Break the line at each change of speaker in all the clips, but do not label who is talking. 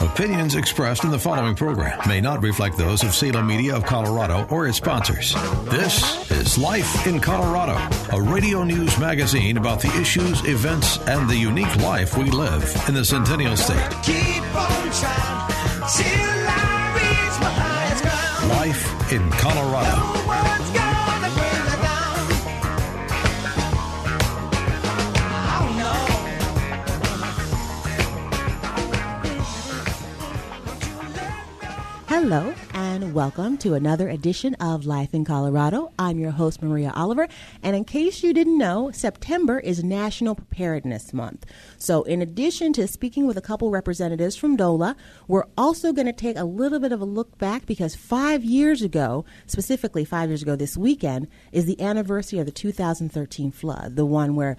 Opinions expressed in the following program may not reflect those of Salem Media of Colorado or its sponsors. This is Life in Colorado, a radio news magazine about the issues, events, and the unique life we live in the Centennial State. Life in Colorado.
Hello, and welcome to another edition of Life in Colorado. I'm your host, Maria Oliver. And in case you didn't know, September is National Preparedness Month. So, in addition to speaking with a couple representatives from DOLA, we're also going to take a little bit of a look back because five years ago, specifically five years ago this weekend, is the anniversary of the 2013 flood, the one where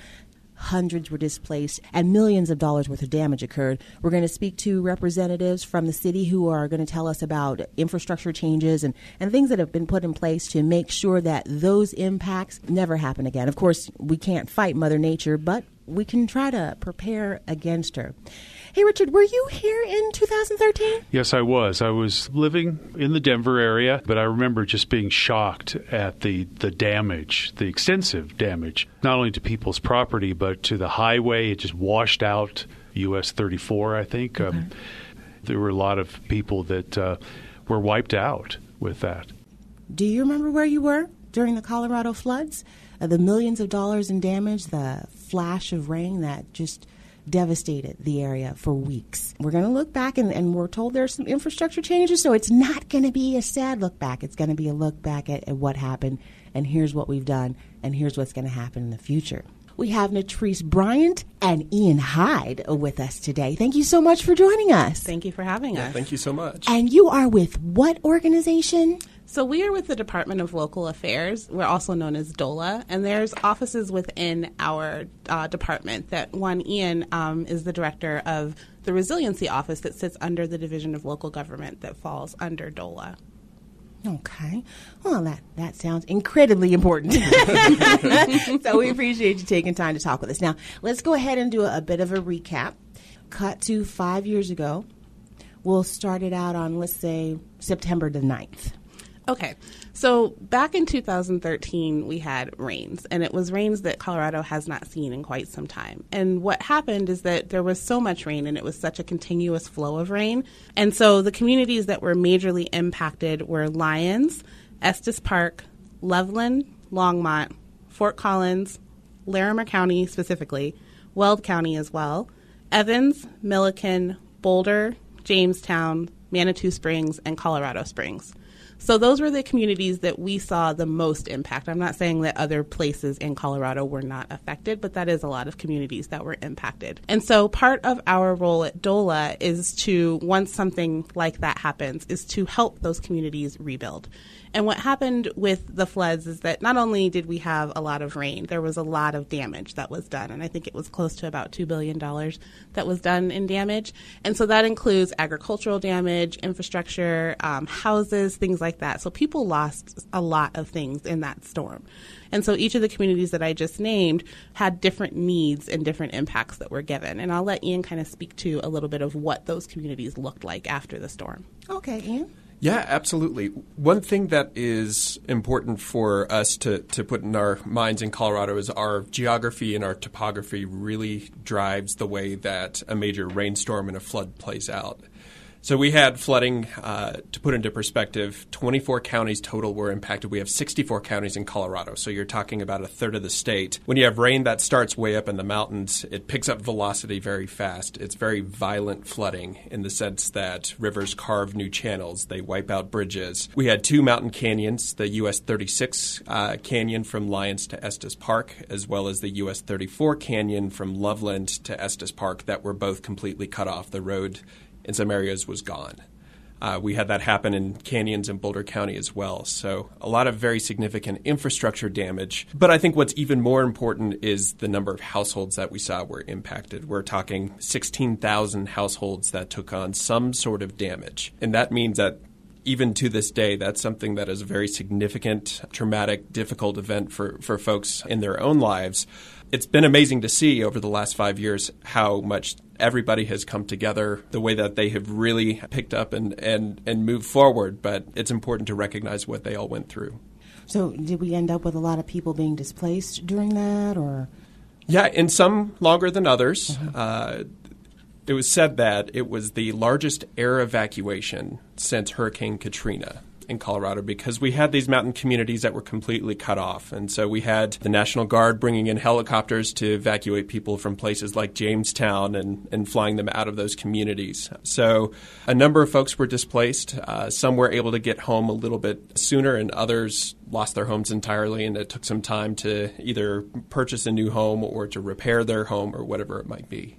hundreds were displaced and millions of dollars worth of damage occurred. We're going to speak to representatives from the city who are going to tell us about infrastructure changes and, and things that have been put in place to make sure that those impacts never happen again. Of course, we can't fight Mother Nature, but we can try to prepare against her. Hey, Richard, were you here in 2013?
Yes, I was. I was living in the Denver area, but I remember just being shocked at the, the damage, the extensive damage, not only to people's property, but to the highway. It just washed out US 34, I think. Okay. Um, there were a lot of people that uh, were wiped out with that.
Do you remember where you were during the Colorado floods? Uh, the millions of dollars in damage, the flash of rain that just devastated the area for weeks. We're going to look back, and, and, we're told there's some infrastructure changes, so it's not going to be a sad look back. It's going to be a look back at, at what happened, and here's what we've done, and here's what's going to happen in the future. We have Natrice Bryant and Ian Hyde with us today. Thank you so much for joining us.
Thank you for having
yeah,
us.
Thank you so much.
And you are with what organization?
So we are with the Department of Local Affairs. We're also known as DOLA, and there's offices within our uh, department. That one, Ian, um, is the director of the Resiliency Office that sits under the Division of Local Government that falls under DOLA.
Okay. Well, that, that sounds incredibly important. so we appreciate you taking time to talk with us. Now, let's go ahead and do a, a bit of a recap. Cut to five years ago. We'll start it out on, let's say, September the 9th.
Okay. So back in 2013, we had rains, and it was rains that Colorado has not seen in quite some time. And what happened is that there was so much rain, and it was such a continuous flow of rain. And so the communities that were majorly impacted were Lyons, Estes Park, Loveland, Longmont, Fort Collins, Larimer County specifically, Weld County as well, Evans, Milliken, Boulder, Jamestown, Manitou Springs, and Colorado Springs. So those were the communities that we saw the most impact. I'm not saying that other places in Colorado were not affected, but that is a lot of communities that were impacted. And so part of our role at DOLA is to, once something like that happens, is to help those communities rebuild. And what happened with the floods is that not only did we have a lot of rain, there was a lot of damage that was done. And I think it was close to about $2 billion that was done in damage. And so that includes agricultural damage, infrastructure, um, houses, things like that. So people lost a lot of things in that storm. And so each of the communities that I just named had different needs and different impacts that were given. And I'll let Ian kind of speak to a little bit of what those communities looked like after the storm.
Okay, Ian.
Yeah, absolutely. One thing that is important for us to, to put in our minds in Colorado is our geography and our topography really drives the way that a major rainstorm and a flood plays out. So we had flooding, uh, to put into perspective, 24 counties total were impacted. We have 64 counties in Colorado, so you're talking about a third of the state. When you have rain that starts way up in the mountains, it picks up velocity very fast. It's very violent flooding in the sense that rivers carve new channels, they wipe out bridges. We had two mountain canyons, the US 36 uh, canyon from Lyons to Estes Park, as well as the US 34 canyon from Loveland to Estes Park, that were both completely cut off. The road in some areas was gone. Uh, we had that happen in canyons in Boulder County as well. So, a lot of very significant infrastructure damage. But I think what's even more important is the number of households that we saw were impacted. We're talking 16,000 households that took on some sort of damage. And that means that even to this day, that's something that is a very significant, traumatic, difficult event for, for folks in their own lives. It's been amazing to see over the last five years how much everybody has come together, the way that they have really picked up and, and, and moved forward. But it's important to recognize what they all went through.
So, did we end up with a lot of people being displaced during that, or?
Yeah, in some longer than others. Mm-hmm. Uh, it was said that it was the largest air evacuation since Hurricane Katrina in Colorado because we had these mountain communities that were completely cut off. And so we had the National Guard bringing in helicopters to evacuate people from places like Jamestown and, and flying them out of those communities. So a number of folks were displaced. Uh, some were able to get home a little bit sooner, and others lost their homes entirely. And it took some time to either purchase a new home or to repair their home or whatever it might be.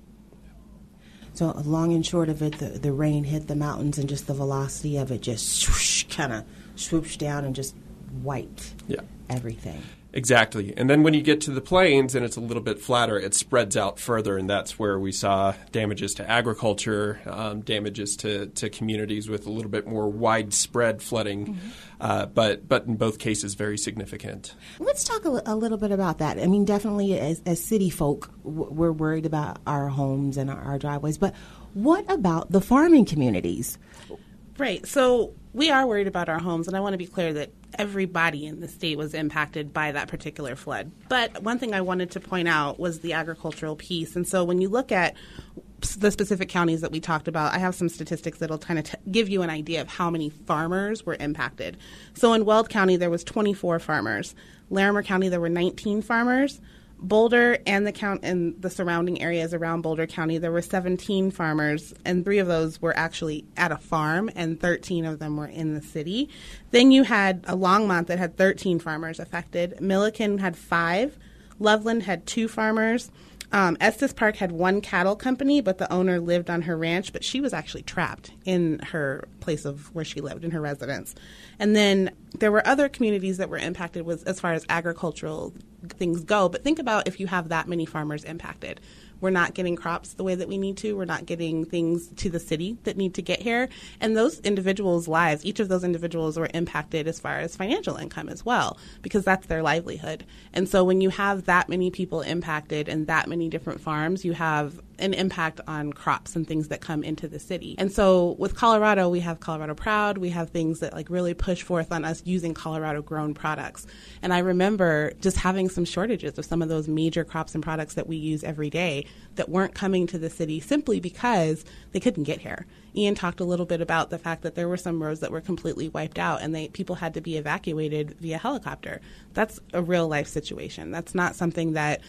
So long and short of it, the, the rain hit the mountains and just the velocity of it just swoosh kind of swooped down and just wiped
yeah.
everything.
Exactly. And then when you get to the plains and it's a little bit flatter, it spreads out further, and that's where we saw damages to agriculture, um, damages to, to communities with a little bit more widespread flooding, mm-hmm. uh, but, but in both cases, very significant.
Let's talk a, a, little bit about that. I mean, definitely as, as city folk, we're worried about our homes and our, our driveways, but what about the farming communities?
Right. So we are worried about our homes, and I want to be clear that everybody in the state was impacted by that particular flood. But one thing I wanted to point out was the agricultural piece. And so when you look at the specific counties that we talked about, I have some statistics that'll kind of t- give you an idea of how many farmers were impacted. So in Weld County, there was 24 farmers. Larimer County, there were 19 farmers. Boulder and the count and the surrounding areas around Boulder County, there were 17 farmers, and three of those were actually at a farm, and 13 of them were in the city. Then you had a Longmont that had 13 farmers affected. Milliken had five. Loveland had two farmers. Um, Estes Park had one cattle company, but the owner lived on her ranch, but she was actually trapped in her place of where she lived, in her residence. And then there were other communities that were impacted with as far as agricultural things go. But think about if you have that many farmers impacted we're not getting crops the way that we need to. We're not getting things to the city that need to get here. And those individuals' lives, each of those individuals were impacted as far as financial income as well, because that's their livelihood. And so when you have that many people impacted and that many different farms, you have an impact on crops and things that come into the city. And so with Colorado, we have Colorado Proud. We have things that like really push forth on us using Colorado grown products. And I remember just having some shortages of some of those major crops and products that we use every day that weren't coming to the city simply because they couldn't get here. Ian talked a little bit about the fact that there were some roads that were completely wiped out and they people had to be evacuated via helicopter. That's a real life situation. That's not something that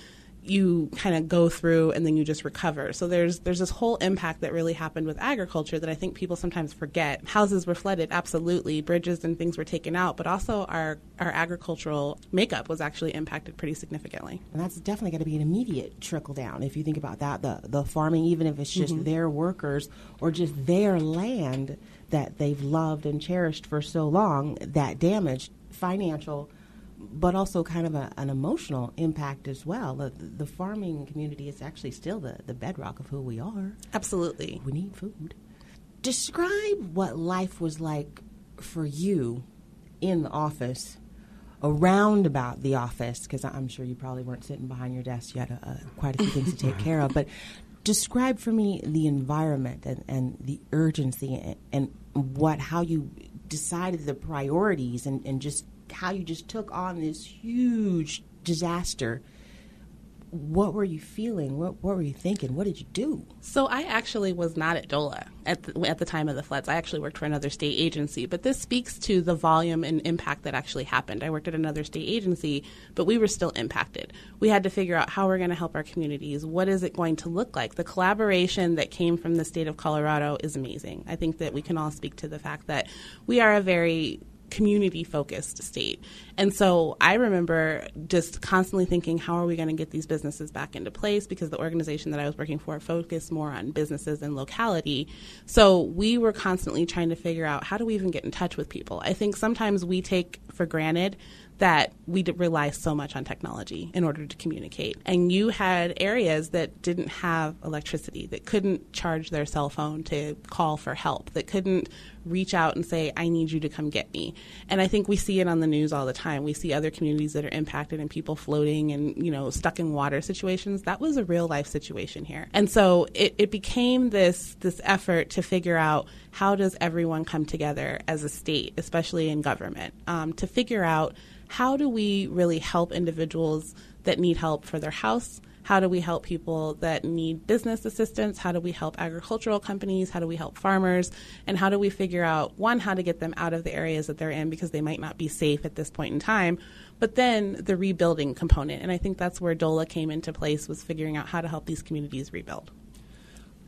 you kind of go through and then you just recover. So there's there's this whole impact that really happened with agriculture that I think people sometimes forget. Houses were flooded, absolutely. Bridges and things were taken out, but also our our agricultural makeup was actually impacted pretty significantly.
And that's definitely going to be an immediate trickle down if you think about that. The the farming, even if it's just mm-hmm. their workers or just their land that they've loved and cherished for so long, that damage, financial but also kind of a, an emotional impact as well. The, the, farming community is actually still the, the bedrock of who we are.
Absolutely.
We need food. Describe what life was like for you in the office, around about the office, because I'm sure you probably weren't sitting behind your desk. You had a, a, quite a few things to take care of. But describe for me the environment and, and the urgency and, and what how you decided the priorities and, and just how you just took on this huge disaster what were you feeling? What, what were you thinking? What did you do?
So I actually was not at DOLA at the, at the time of the floods. I actually worked for another state agency, but this speaks to the volume and impact that actually happened. I worked at another state agency, but we were still impacted. We had to figure out how we're going to help our communities. What is it going to look like? The collaboration that came from the state of Colorado is amazing. I think that we can all speak to the fact that we are a very community focused state. And so I remember just constantly thinking, how are we going to get these businesses back into place? Because the organization that I was working for focused more on businesses and locality. So we were constantly trying to figure out how do we even get in touch with people? I think sometimes we take for granted that we rely so much on technology in order to communicate. And you had areas that didn't have electricity, that couldn't charge their cell phone to call for help, that couldn't reach out and say, I need you to come get me. And I think we see it on the news all the time. We see other communities that are impacted and people floating and, you know, stuck in water situations. That was a real life situation here. And so it, it became this this effort to figure out how does everyone come together as a state, especially in government, um, to figure out how do we really help individuals that need help for their house? How do we help people that need business assistance? How do we help agricultural companies? How do we help farmers? And how do we figure out, one, how to get them out of the areas that they're in because they might not be safe at this point in time, but then the rebuilding component. And I think that's where DOLA came into place was figuring out how to help these communities rebuild.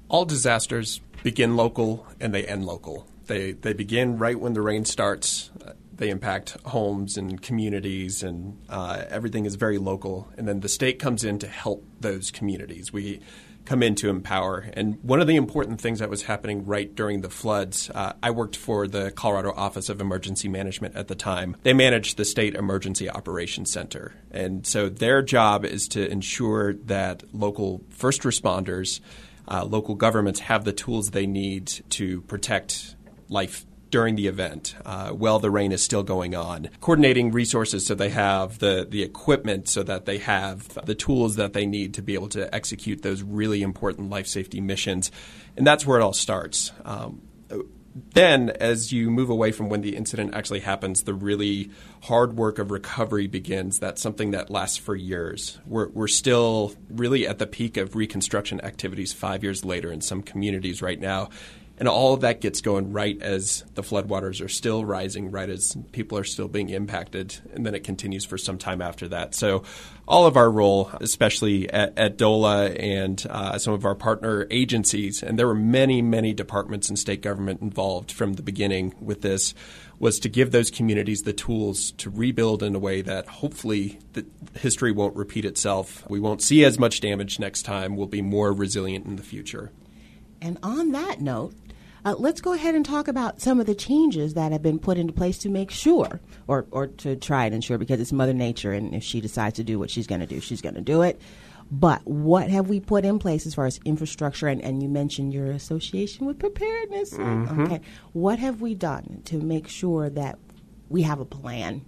All disasters begin local and they end local. They, they begin right when the rain starts they impact homes and communities, and uh, everything is very local. And then the state comes in to help those communities. We come in to empower. And one of the important things that was happening right during the floods, uh, I worked for the Colorado Office of Emergency Management at the time. They manage the State Emergency Operations Center. And so their job is to ensure that local first responders, uh, local governments have the tools they need to protect life during the event uh, while the rain is still going on. Coordinating resources so they have the, the equipment so that they have the tools that they need to be able to execute those really important life safety missions. And that's where it all starts. Um, then, as you move away from when the incident actually happens, the really hard work of recovery begins. That's something that lasts for years. We're, we're still really at the peak of reconstruction activities five years later in some communities right now. And all of that gets going right as the floodwaters are still rising, right as people are still being impacted, and then it continues for some time after that. So, all of our role, especially at, at DOLA and uh, some of our partner agencies, and there were many, many departments and state government involved from the beginning with this, was to give those communities the tools to rebuild in a way that hopefully the history won't repeat itself. We won't see as much damage next time. We'll be more resilient in the future.
And on that note, uh, let's go ahead and talk about some of the changes that have been put into place to make sure, or, or to try and ensure, because it's Mother Nature, and if she decides to do what she's going to do, she's going to do it. But what have we put in place as far as infrastructure? And, and you mentioned your association with preparedness.
Mm-hmm.
Okay. What have we done to make sure that we have a plan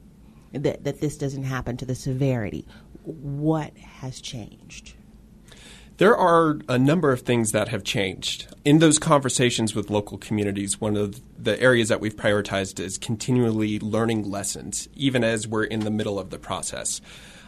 that, that this doesn't happen to the severity? What has changed?
There are a number of things that have changed. In those conversations with local communities, one of the areas that we've prioritized is continually learning lessons, even as we're in the middle of the process.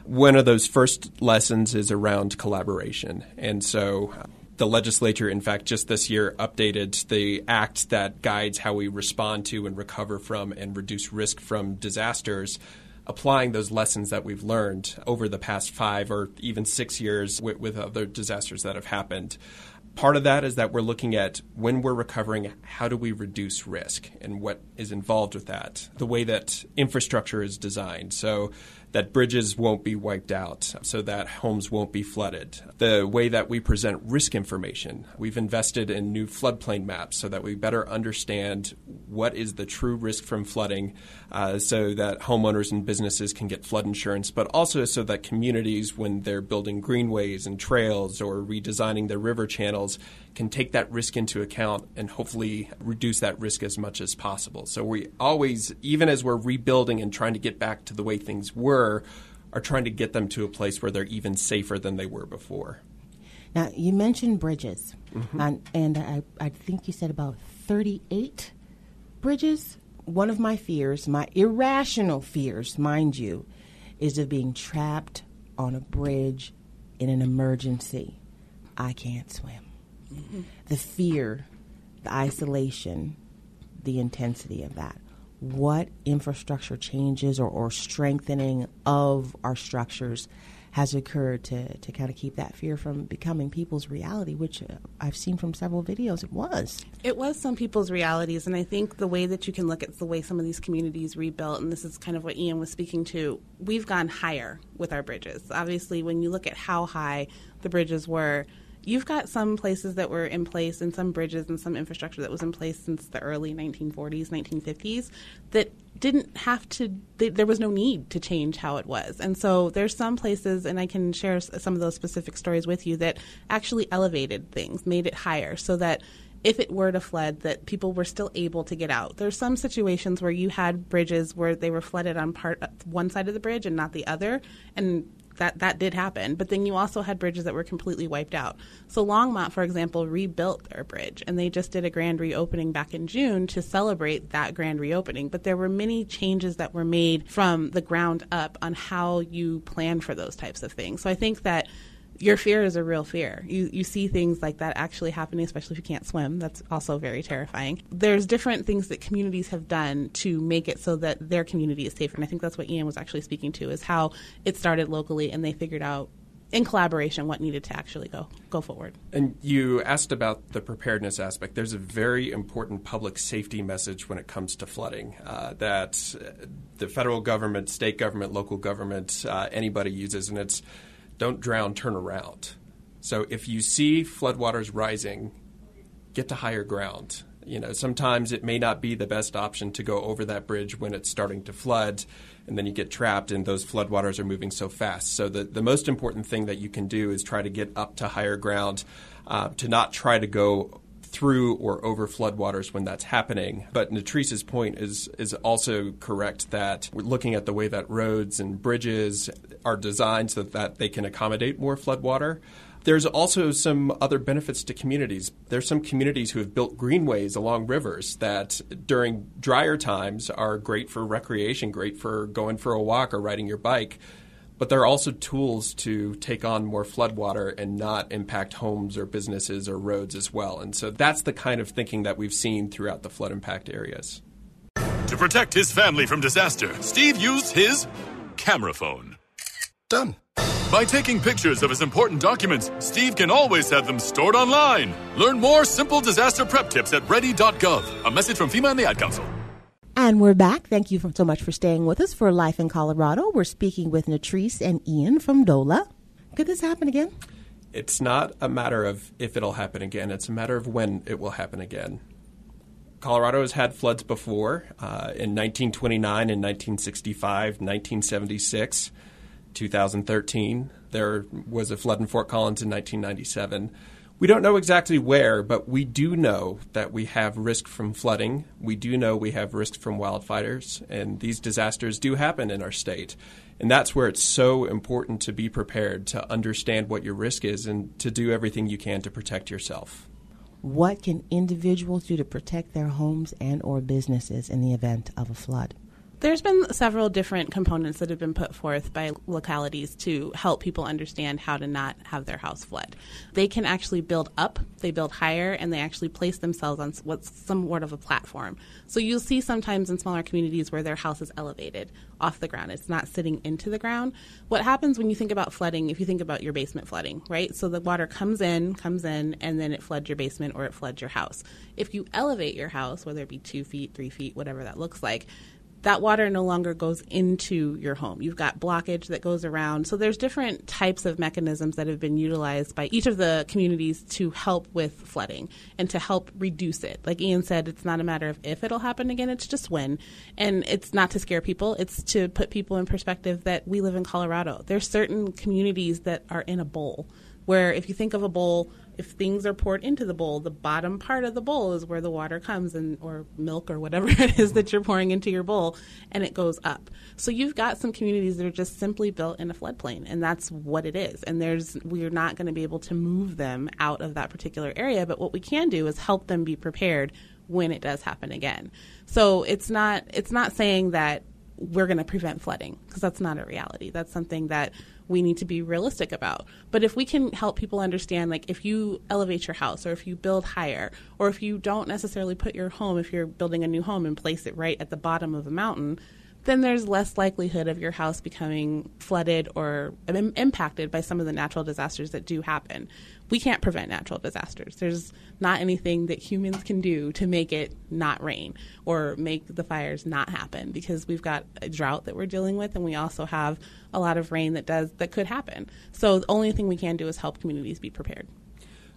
One of those first lessons is around collaboration. And so the legislature, in fact, just this year updated the act that guides how we respond to and recover from and reduce risk from disasters applying those lessons that we've learned over the past five or even six years with, with other disasters that have happened. Part of that is that we're looking at when we're recovering, how do we reduce risk and what is involved with that? The way that infrastructure is designed. So, that bridges won't be wiped out, so that homes won't be flooded. The way that we present risk information, we've invested in new floodplain maps so that we better understand what is the true risk from flooding, uh, so that homeowners and businesses can get flood insurance, but also so that communities, when they're building greenways and trails or redesigning their river channels, can take that risk into account and hopefully reduce that risk as much as possible. So we always, even as we're rebuilding and trying to get back to the way things were, are trying to get them to a place where they're even safer than they were before.
Now, you mentioned bridges,
Mm-hmm.
and, and I, I think you said about 38 bridges. One of my fears, my irrational fears, mind you, is of being trapped on a bridge in an emergency, I can't swim. The fear, the isolation, the intensity of that. What infrastructure changes or, or strengthening of our structures has occurred to, to kind of keep that fear from becoming people's reality, which uh, I've seen from several videos it was.
It was some people's realities, and I think the way that you can look at the way some of these communities rebuilt, and this is kind of what Ian was speaking to, we've gone higher with our bridges. Obviously, when you look at how high the bridges were, you've got some places that were in place and some bridges and some infrastructure that was in place since the early 1940s, 1950s that didn't have to they, there was no need to change how it was. And so there's some places and i can share some of those specific stories with you that actually elevated things made it higher so that if it were to flood that people were still able to get out. There's some situations where you had bridges where they were flooded on part one side of the bridge and not the other and that that did happen. But then you also had bridges that were completely wiped out. So Longmont, for example, rebuilt their bridge, and they just did a grand reopening back in June to celebrate that grand reopening. But there were many changes that were made from the ground up on how you plan for those types of things. So I think that your fear is a real fear. You you see things like that actually happening, especially if you can't swim. That's also very terrifying. There's different things that communities have done to make it so that their community is safer. And I think that's what Ian was actually speaking to is how it started locally and they figured out in collaboration what needed to actually go go forward.
And you asked about the preparedness aspect. There's a very important public safety message when it comes to flooding uh, that the federal government, state government, local government, uh, anybody uses, and it's don't drown, turn around. So if you see floodwaters rising, get to higher ground. You know, sometimes it may not be the best option to go over that bridge when it's starting to flood, and then you get trapped, and those floodwaters are moving so fast. So the, the most important thing that you can do is try to get up to higher ground, uh, to not try to go through or over floodwaters when that's happening. But Natrice's point is is also correct that we're looking at the way that roads and bridges are designed so that they can accommodate more floodwater. There's also some other benefits to communities. There's some communities who have built greenways along rivers that during drier times are great for recreation, great for going for a walk or riding your bike but there are also tools to take on more floodwater and not impact homes or businesses or roads as well. And so that's the kind of thinking that we've seen throughout the flood impact areas.
To protect his family from disaster, Steve used his camera phone.
Done.
By taking pictures of his important documents, Steve can always have them stored online. Learn more simple disaster prep tips at ready.gov. A message from FEMA and the Ad Council.
And we're back. Thank you so much for staying with us for Life in Colorado. We're speaking with Natrice and Ian from DOLA. Could this happen again?
It's not a matter of if it'll happen again, it's a matter of when it will happen again. Colorado has had floods before uh, in 1929, in 1965, 1976, 2013. There was a flood in Fort Collins in 1997. We don't know exactly where, but we do know that we have risk from flooding. We do know we have risk from wildfires, and these disasters do happen in our state. And that's where it's so important to be prepared, to understand what your risk is, and to do everything you can to protect yourself.
What can individuals do to protect their homes and or businesses in the event of a flood?
There's been several different components that have been put forth by localities to help people understand how to not have their house flood. They can actually build up, they build higher, and they actually place themselves on what's somewhat of a platform. So you'll see sometimes in smaller communities where their house is elevated off the ground. It's not sitting into the ground. What happens when you think about flooding, if you think about your basement flooding, right? So the water comes in, comes in, and then it floods your basement or it floods your house. If you elevate your house, whether it be two feet, three feet, whatever that looks like, that water no longer goes into your home. You've got blockage that goes around. So there's different types of mechanisms that have been utilized by each of the communities to help with flooding and to help reduce it. Like Ian said, it's not a matter of if it'll happen again, it's just when. And it's not to scare people, it's to put people in perspective that we live in Colorado. There's certain communities that are in a bowl where if you think of a bowl if things are poured into the bowl, the bottom part of the bowl is where the water comes and or milk or whatever it is that you're pouring into your bowl and it goes up. So you've got some communities that are just simply built in a floodplain and that's what it is. And there's we're not going to be able to move them out of that particular area, but what we can do is help them be prepared when it does happen again. So it's not it's not saying that we're going to prevent flooding because that's not a reality. That's something that we need to be realistic about. But if we can help people understand, like if you elevate your house or if you build higher or if you don't necessarily put your home, if you're building a new home and place it right at the bottom of a mountain, then there's less likelihood of your house becoming flooded or Im- impacted by some of the natural disasters that do happen. We can't prevent natural disasters. There's not anything that humans can do to make it not rain or make the fires not happen because we've got a drought that we're dealing with and we also have a lot of rain that does that could happen. So the only thing we can do is help communities be prepared.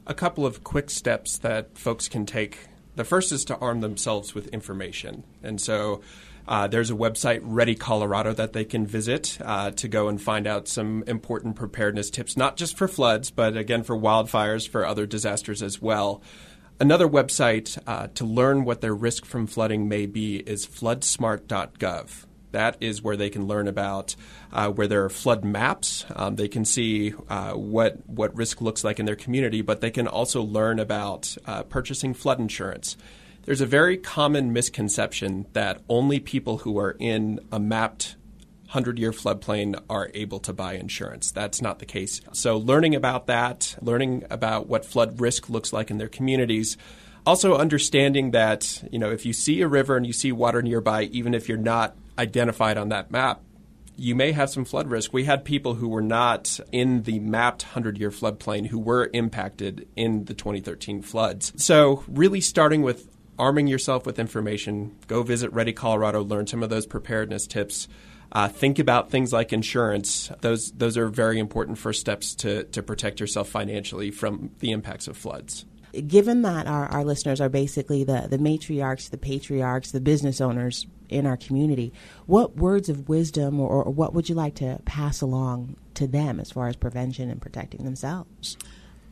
A couple of quick steps that folks can take. The first is to arm themselves with information. And so uh, there's a website, Ready Colorado, that they can visit uh, to go and find out some important preparedness tips, not just for floods, but again for wildfires, for other disasters as well. Another website uh, to learn what their risk from flooding may be is floodsmart.gov. That is where they can learn about uh, where there are flood maps. Um, they can see uh, what what risk looks like in their community, but they can also learn about uh, purchasing flood insurance there's a very common misconception that only people who are in a mapped 100 year floodplain are able to buy insurance. That's not the case. So, learning about that, learning about what flood risk looks like in their communities, also understanding that, you know, if you see a river and you see water nearby, even if you're not identified on that map, you may have some flood risk. We had people who were not in the mapped 100 year floodplain who were impacted in the 2013 floods. So, really starting with arming yourself with information. Go visit Ready Colorado, learn some of those preparedness tips. Uh, think about things like insurance. Those those are very important first steps to to protect yourself financially from the impacts of floods.
Given that our, our listeners are basically the, the matriarchs, the patriarchs, the business owners in our community, what words of wisdom or, or what would you like to pass along to them as far as prevention and protecting themselves?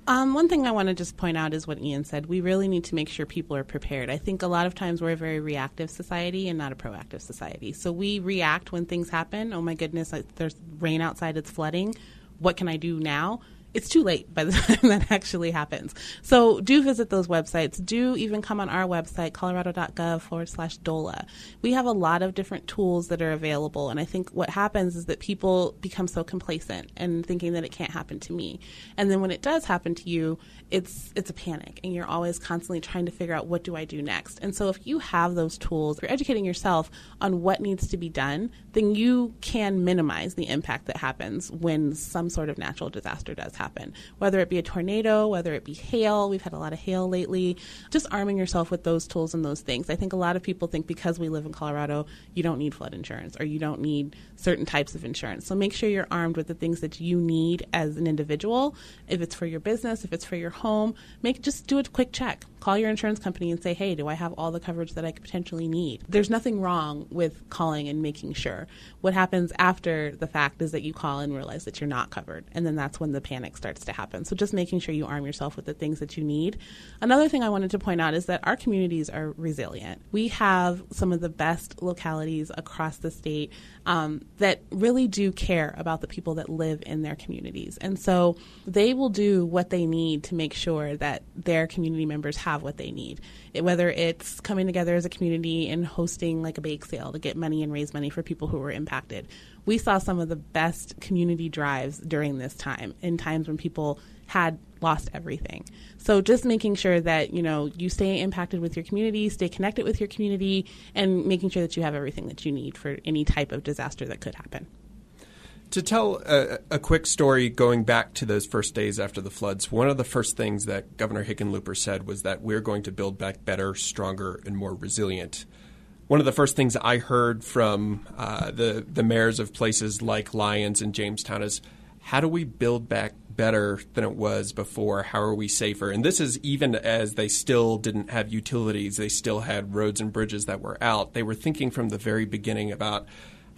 Um, one thing I want to just point out is what Ian said. We really need to make sure people are prepared. I think a lot of times we're a very reactive society and not a proactive society. So we react when things happen. Oh my goodness, there's rain outside, it's flooding. What can I do now? It's too late by the time that actually happens. So do visit those websites. Do even come on our website, colorado.gov forward slash DOLA. We have a lot of different tools that are available. And I think what happens is that people become so complacent and thinking that it can't happen to me. And then when it does happen to you, it's it's a panic and you're always constantly trying to figure out what do I do next. And so if you have those tools, you're educating yourself on what needs to be done, then you can minimize the impact that happens when some sort of natural disaster does happen. Whether it be a tornado, whether it be hail, we've had a lot of hail lately. Just arming yourself with those tools and those things. I think a lot of people think because we live in Colorado, you don't need flood insurance or you don't need certain types of insurance. So make sure you're armed with the things that you need as an individual. If it's for your business, if it's for your home, make just do a quick check. Call your insurance company and say, "Hey, do I have all the coverage that I could potentially need?" There's nothing wrong with calling and making sure. What happens after the fact is that you call and realize that you're not covered, and then that's when the panic starts to happen. So just making sure you arm yourself with the things that you need. Another thing I wanted to point out is that our communities are resilient. We have some of the best localities across the state um, that really do care about the people that live in their communities. And so they will do what they need to make sure that their community members have what they need. It, whether it's coming together as a community and hosting like a bake sale to get money and raise money for people who were impacted. We saw some of the best community drives during this time, in times when people had lost everything. So just making sure that, you know, you stay impacted with your community, stay connected with your community, and making sure that you have everything that you need for any type of disaster that could happen.
To tell a, a, quick story going back to those first days after the floods, one of the first things that Governor Hickenlooper said was that we're going to build back better, stronger, and more resilient. One of the first things I heard from uh, the, the mayors of places like Lyons and Jamestown is how do we build back better than it was before? How are we safer? And this is even as they still didn't have utilities, they still had roads and bridges that were out. They were thinking from the very beginning about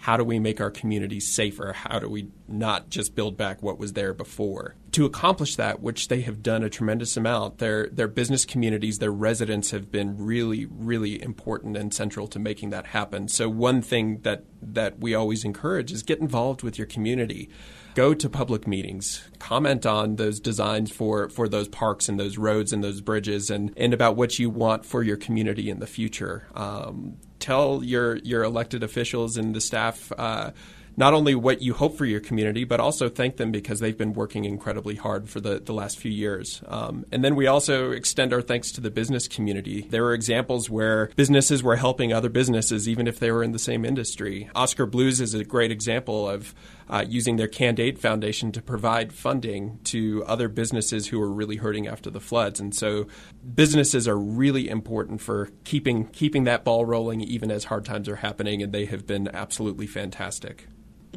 how do we make our communities safer? How do we not just build back what was there before? To accomplish that, which they have done a tremendous amount, their their business communities, their residents have been really, really important and central to making that happen. So one thing that that we always encourage is get involved with your community go to public meetings, comment on those designs for, for those parks and those roads and those bridges and, and about what you want for your community in the future. Um, tell your your elected officials and the staff. Uh, not only what you hope for your community, but also thank them because they've been working incredibly hard for the, the last few years. Um, and then we also extend our thanks to the business community. There are examples where businesses were helping other businesses, even if they were in the same industry. Oskar Blues is a great example of uh, using their CAN'd Aid Foundation to provide funding to other businesses who are really hurting after the floods. And so businesses are really important for keeping keeping that ball rolling even as hard times are happening, and they have been absolutely fantastic.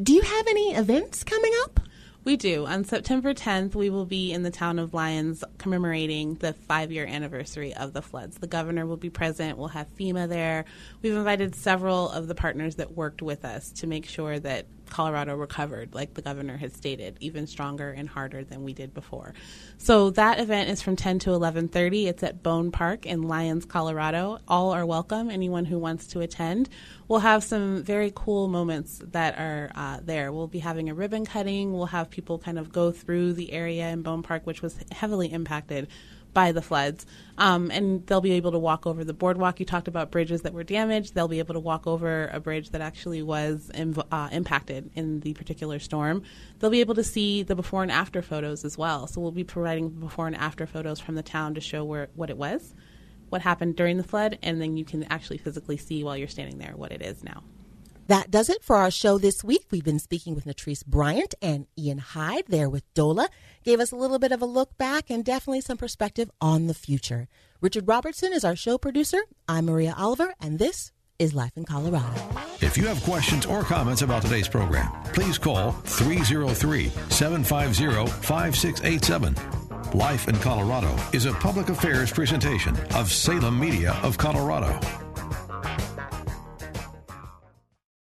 Do you have any events coming up?
We do. On September 10th, we will be in the town of Lyons commemorating the five year anniversary of the floods. The governor will be present. We'll have FEMA there. We've invited several of the partners that worked with us to make sure that Colorado recovered, like the governor has stated, even stronger and harder than we did before. So that event is from 10 to 11:30. It's at Bohn Park in Lyons, Colorado. All are welcome. Anyone who wants to attend. We'll have some very cool moments that are uh, there. We'll be having a ribbon cutting. We'll have people kind of go through the area in Bohn Park, which was heavily impacted by the floods. Um, and they'll be able to walk over the boardwalk. You talked about bridges that were damaged. They'll be able to walk over a bridge that actually was uh, impacted in the particular storm. They'll be able to see the before and after photos as well. So we'll be providing before and after photos from the town to show where what it was, what happened during the flood, and then you can actually physically see while you're standing there what it is now.
That does it for our show this week. We've been speaking with Natrice Bryant and Ian Hyde there with DOLA. Gave us a little bit of a look back and definitely some perspective on the future. Richard Robertson is our show producer. I'm Maria Oliver, and this is Life in Colorado.
If you have questions or comments about today's program, please call 303 750 5687. Life in Colorado is a public affairs presentation of Salem Media of Colorado.